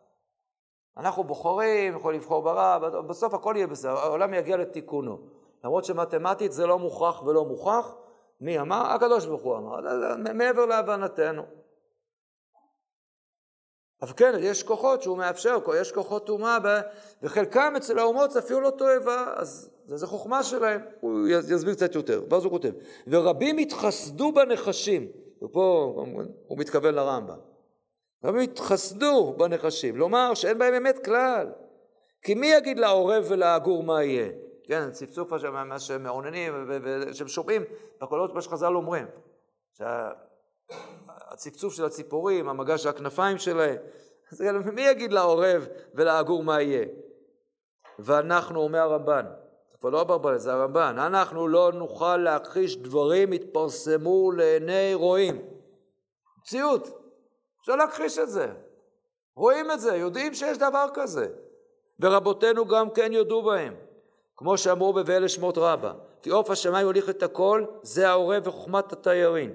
אנחנו בוחרים, יכולים לבחור ברע, בסוף הכל יהיה בסדר, העולם יגיע לתיקונו. למרות שמתמטית זה לא מוכרח ולא מוכח, מי אמר? הקדוש ברוך הוא אמר, מעבר להבנתנו. אבל כן, יש כוחות שהוא מאפשר, יש כוחות טומאה, וחלקם אצל האומות זה אפילו לא תועבה, אז זה חוכמה שלהם, הוא יסביר קצת יותר. ואז הוא כותב, ורבים התחסדו בנחשים, ופה הוא מתכוון לרמב"ם, רבים התחסדו בנחשים, לומר שאין בהם אמת כלל, כי מי יגיד לעורב ולעגור מה יהיה? כן, צפצוף מה שמעוננים ושהם שומעים בקולות מה שחז"ל אומרים. הצפצוף של הציפורים, המגע של הכנפיים שלהם. אז מי יגיד לעורב ולעגור מה יהיה? ואנחנו, אומר הרמב"ן, זה כבר לא אברבנאל, זה הרמב"ן, אנחנו לא נוכל להכחיש דברים יתפרסמו לעיני רואים. מציאות, אפשר להכחיש את זה. רואים את זה, יודעים שיש דבר כזה. ורבותינו גם כן יודו בהם, כמו שאמרו בבאלה שמות רבה, כי עוף השמיים הוליך את הכל, זה העורב וחוכמת התיירים.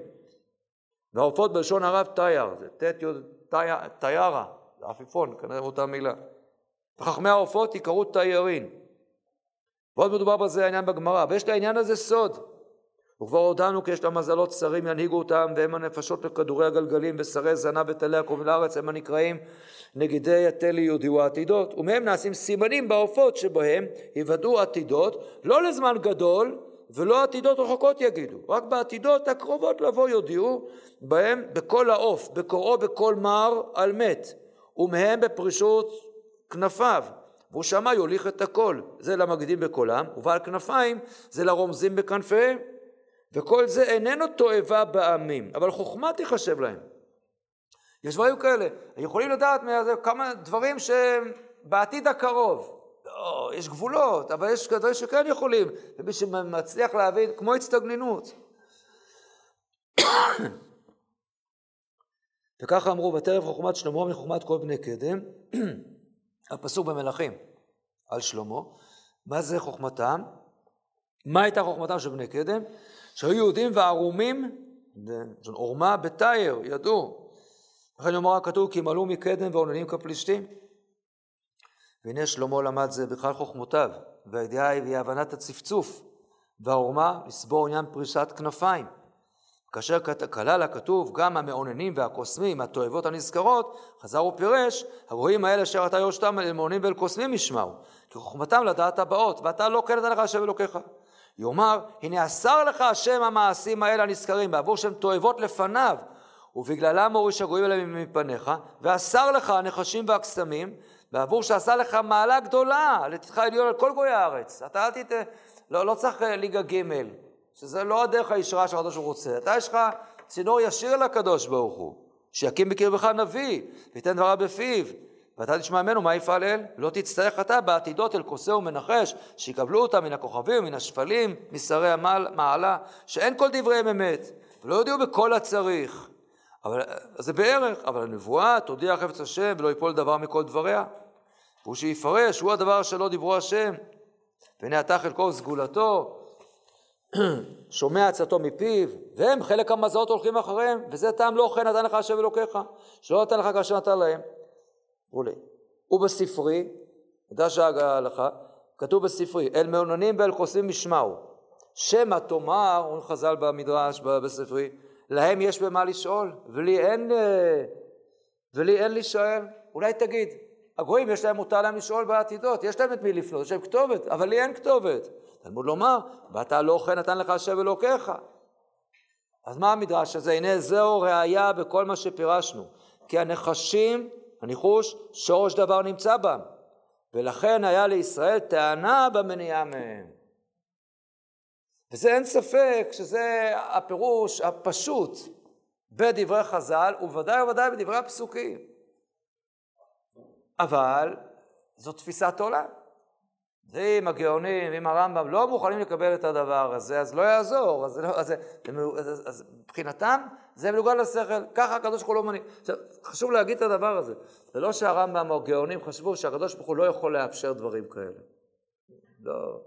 והעופות בלשון הרב תייר, זה ט' י' תיירה, זה עפיפון, כנראה אותה מילה. וחכמי העופות יקראו תיירין. ועוד מדובר בזה העניין בגמרא, ויש לעניין הזה סוד. וכבר הודענו כי יש למזלות שרים ינהיגו אותם, והם הנפשות לכדורי הגלגלים, ושרי זנה וטלי הקרובים לארץ, הם הנקראים נגידי התל יהודי העתידות, ומהם נעשים סימנים בעופות שבהם יוודאו עתידות, לא לזמן גדול, ולא עתידות רחוקות יגידו, רק בעתידות הקרובות לבוא יודיעו בהם בכל העוף, בקוראו בכל מר על מת, ומהם בפרישות כנפיו, והוא שמע יוליך את הכל, זה למגדים בקולם, ובעל כנפיים זה לרומזים בכנפיהם, וכל זה איננו תועבה בעמים, אבל חוכמה תיחשב להם. יש דברים כאלה, יכולים לדעת כמה דברים שהם בעתיד הקרוב, לא, יש גבולות, אבל יש דברים שכן יכולים, ומי שמצליח להבין, כמו הצטגננות. וככה אמרו, ותרב חוכמת שלמה מחוכמת כל בני קדם, הפסוק במלכים על שלמה. מה זה חוכמתם? מה הייתה חוכמתם של בני קדם? שהיו יהודים וערומים, עורמה בתייר, ידעו. לכן יאמר הכתוב, כי מלאו מקדם ועוננים כפלישתים. והנה שלמה למד זה בכלל חוכמותיו, והידיעה היא הבנת הצפצוף, והעורמה לסבור עניין פריסת כנפיים. כאשר כלל הכתוב גם המאוננים והקוסמים, התועבות הנזכרות, חזר ופירש, הגויים האלה אשר אתה יורשתם אל מאוננים ואל קוסמים ישמעו, כי חוכמתם לדעת הבאות, ואתה לא כן לך השם אלוקיך. יאמר, הנה אסר לך השם המעשים האלה הנזכרים, בעבור שהם תועבות לפניו, ובגללם הוריש הגויים האלה מפניך, ואסר לך הנחשים והקסמים, בעבור שעשה לך מעלה גדולה, לתתך עליון על כל גויי הארץ. אתה אל תת... לא, לא צריך ליגה ג', שזה לא הדרך הישרה שהקדוש ברוך הוא רוצה. אתה יש לך צינור ישיר לקדוש ברוך הוא, שיקים בקרבך נביא, וייתן דבריו בפיו. ואתה תשמע ממנו מה יפעל אל? לא תצטרך אתה בעתידות אל כוסה ומנחש, שיקבלו אותה מן הכוכבים, מן השפלים, משרי המעלה, שאין כל דבריהם אמת, ולא יודיעו בכל הצריך. אבל זה בערך, אבל הנבואה תודיע חפץ השם ולא יפול דבר מכל דבריה. והוא שיפרש, הוא הדבר שלא דיברו השם. והנה אתה חלקו סגולתו, שומע עצתו מפיו, והם חלק המזעות הולכים אחריהם, וזה טעם לא כן נתן לך השם אלוקיך, שלא נתן לך כאשר נתן להם. וכולי. ובספרי, מדרש ההלכה, כתוב בספרי, אל מעוננים ואל חוסמים ישמעו. שמא תאמר, אומרים חז"ל במדרש, בספרי, להם יש במה לשאול, ולי אין, אה, ולי אין לשאול. אולי תגיד, הגויים יש להם, מותר להם לשאול בעתידות, יש להם את מי לפנות, יש להם כתובת, אבל לי אין כתובת. תלמוד לומר, ואתה לא כן נתן לך השם אלוקיך. אז מה המדרש הזה? הנה זהו ראייה בכל מה שפירשנו. כי הנחשים, הניחוש, שורש דבר נמצא בם. ולכן היה לישראל טענה במניעה מהם. וזה אין ספק שזה הפירוש הפשוט בדברי חז"ל, ובוודאי ובוודאי בדברי הפסוקים. אבל זו תפיסת עולם. ואם הגאונים, אם הרמב"ם לא מוכנים לקבל את הדבר הזה, אז לא יעזור. אז, לא, אז, אז, אז מבחינתם זה מנוגד לשכל, ככה הקדוש ברוך הוא לא מנהיג. עכשיו, חשוב להגיד את הדבר הזה. זה לא שהרמב"ם או הגאונים חשבו שהקדוש ברוך הוא לא יכול לאפשר דברים כאלה. לא,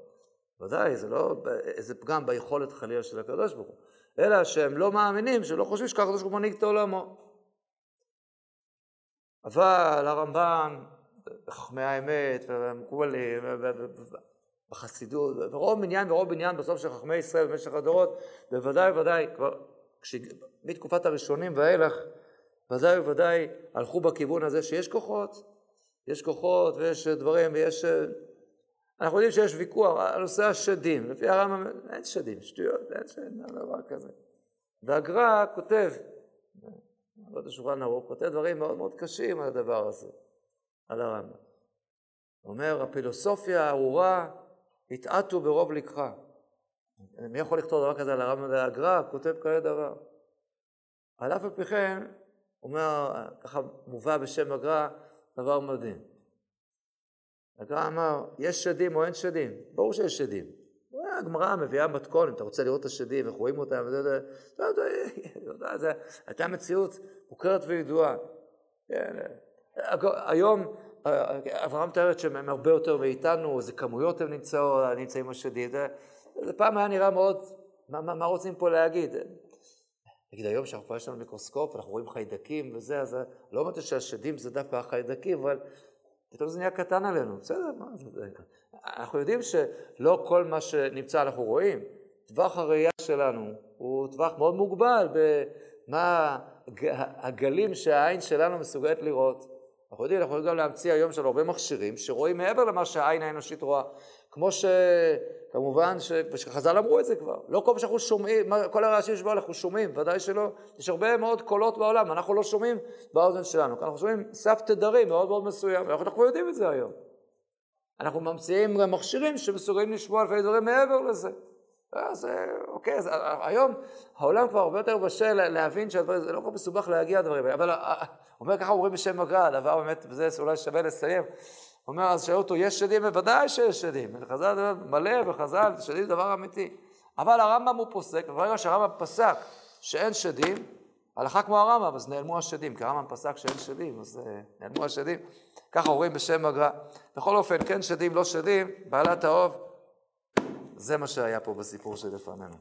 ודאי, זה לא איזה פגם ביכולת חלילה של הקדוש ברוך הוא, אלא שהם לא מאמינים, שלא חושבים שככה הקדוש ברוך הוא מנהיג את עולמו. אבל הרמב"ן, חכמי האמת, והמקובלים, בחסידות, ורוב מניין ורוב בניין בסוף של חכמי ישראל במשך הדורות, בוודאי ובוודאי, כבר. מתקופת הראשונים ואילך, ודאי וודאי הלכו בכיוון הזה שיש כוחות, יש כוחות ויש דברים ויש... אנחנו יודעים שיש ויכוח על נושא השדים, לפי הרמב"ם אין שדים, שטויות, אין שדים, אין דבר כזה. והגר"א כותב, עבוד השולחן ערוך, כותב דברים מאוד מאוד קשים על הדבר הזה, על הרמב"ם. אומר, הפילוסופיה הארורה התעטו ברוב לקחה. מי יכול לכתוב דבר כזה על הרמב"ם והגר"א? כותב כאלה דבר. על אף על פי כן, אומר, ככה מובא בשם הגר"א, דבר מדהים. הגר"א אמר, יש שדים או אין שדים? ברור שיש שדים. הגמרא מביאה מתכון, אם אתה רוצה לראות את השדים, איך רואים אותם, אתה יודע, הייתה מציאות מוכרת וידועה. כן, היום אברהם מתארת שהם הרבה יותר מאיתנו, איזה כמויות הם נמצאים השדים. זה פעם היה נראה מאוד, מה, מה, מה רוצים פה להגיד? נגיד היום שאנחנו יש לנו מיקרוסקופ, אנחנו רואים חיידקים וזה, אז לא אומרת שהשדים זה דווקא החיידקים, אבל פתאום זה נהיה קטן עלינו, בסדר, מה זה? אנחנו יודעים שלא כל מה שנמצא אנחנו רואים. טווח הראייה שלנו הוא טווח מאוד מוגבל במה הגלים שהעין שלנו מסוגלת לראות. אנחנו יודעים, אנחנו יכולים גם להמציא היום של הרבה מכשירים שרואים מעבר למה שהעין האנושית רואה. כמו שכמובן, ש... ושחז"ל אמרו את זה כבר, לא כל מה שאנחנו שומעים, כל הרעשים שבו אנחנו שומעים, ודאי שלא, יש הרבה מאוד קולות בעולם, אנחנו לא שומעים באוזן שלנו, אנחנו שומעים סף תדרים מאוד מאוד מסוים, ואנחנו יודעים את זה היום. אנחנו ממציאים גם מכשירים שמסוגלים לשמוע לפעמים דברים מעבר לזה. אז אוקיי, אז היום העולם כבר הרבה יותר בשל להבין שהדברים, זה לא כל מסובך להגיע לדברים האלה, אבל אומר ככה אומרים בשם הגר"א, הדבר באמת, וזה אולי שווה לסיים. אומר, אז שאלו אותו, יש שדים? בוודאי שיש שדים. חז"ל מלא בחז"ל, שדים זה דבר אמיתי. אבל הרמב"ם הוא פוסק, וברגע שהרמב"ם פסק שאין שדים, הלכה כמו הרמב"ם, אז נעלמו השדים, כי הרמב"ם פסק שאין שדים, אז נעלמו השדים. ככה אומרים בשם הגר"א. בכל אופן, כן שדים, לא שדים, בעלת האוב, זה מה שהיה פה בסיפור שלפנינו.